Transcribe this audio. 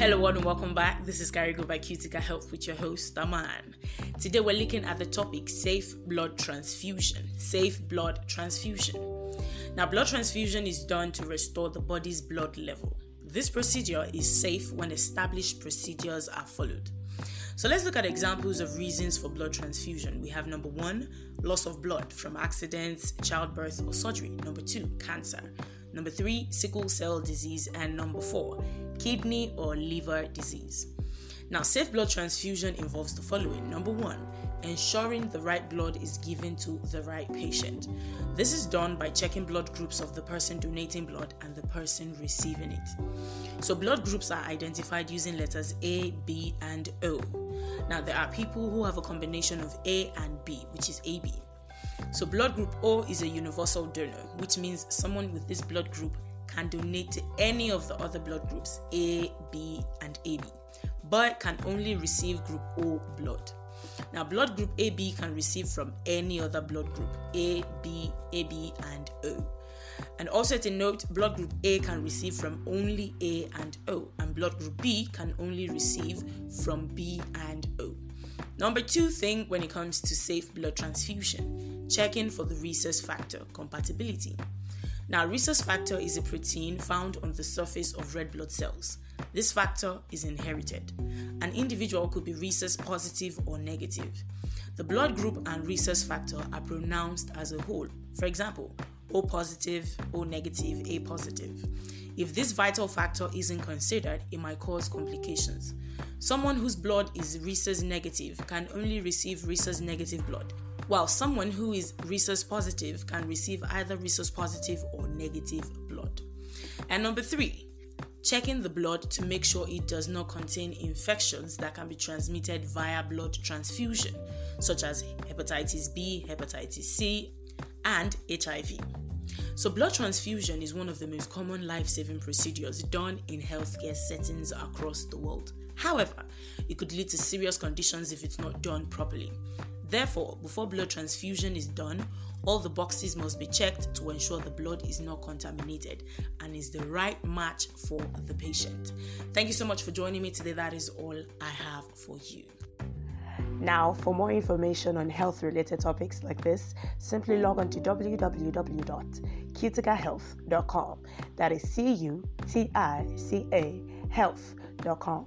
Hello, and welcome back. This is Carigo by Cutica Health with your host, Aman. Today, we're looking at the topic safe blood transfusion. Safe blood transfusion. Now, blood transfusion is done to restore the body's blood level. This procedure is safe when established procedures are followed. So let's look at examples of reasons for blood transfusion. We have number one, loss of blood from accidents, childbirth, or surgery. Number two, cancer. Number three, sickle cell disease. And number four, kidney or liver disease. Now, safe blood transfusion involves the following. Number one, ensuring the right blood is given to the right patient. This is done by checking blood groups of the person donating blood and the person receiving it. So, blood groups are identified using letters A, B, and O. Now, there are people who have a combination of A and B, which is AB. So, blood group O is a universal donor, which means someone with this blood group can donate to any of the other blood groups A, B, and AB, but can only receive group O blood. Now, blood group AB can receive from any other blood group A, B, AB, and O. And also to note, blood group A can receive from only A and O, and blood group B can only receive from B and O. Number two thing when it comes to safe blood transfusion, checking for the rhesus factor compatibility. Now, rhesus factor is a protein found on the surface of red blood cells. This factor is inherited. An individual could be rhesus positive or negative. The blood group and rhesus factor are pronounced as a whole. For example, O positive, O negative, A positive. If this vital factor isn't considered, it might cause complications. Someone whose blood is rhesus negative can only receive rhesus negative blood while someone who is rhesus positive can receive either rhesus positive or negative blood. And number three, checking the blood to make sure it does not contain infections that can be transmitted via blood transfusion, such as hepatitis B, hepatitis C, and HIV. So, blood transfusion is one of the most common life saving procedures done in healthcare settings across the world. However, it could lead to serious conditions if it's not done properly. Therefore, before blood transfusion is done, all the boxes must be checked to ensure the blood is not contaminated and is the right match for the patient. Thank you so much for joining me today. That is all I have for you. Now, for more information on health related topics like this, simply log on to www.cuticahealth.com. That is C U T I C A health.com.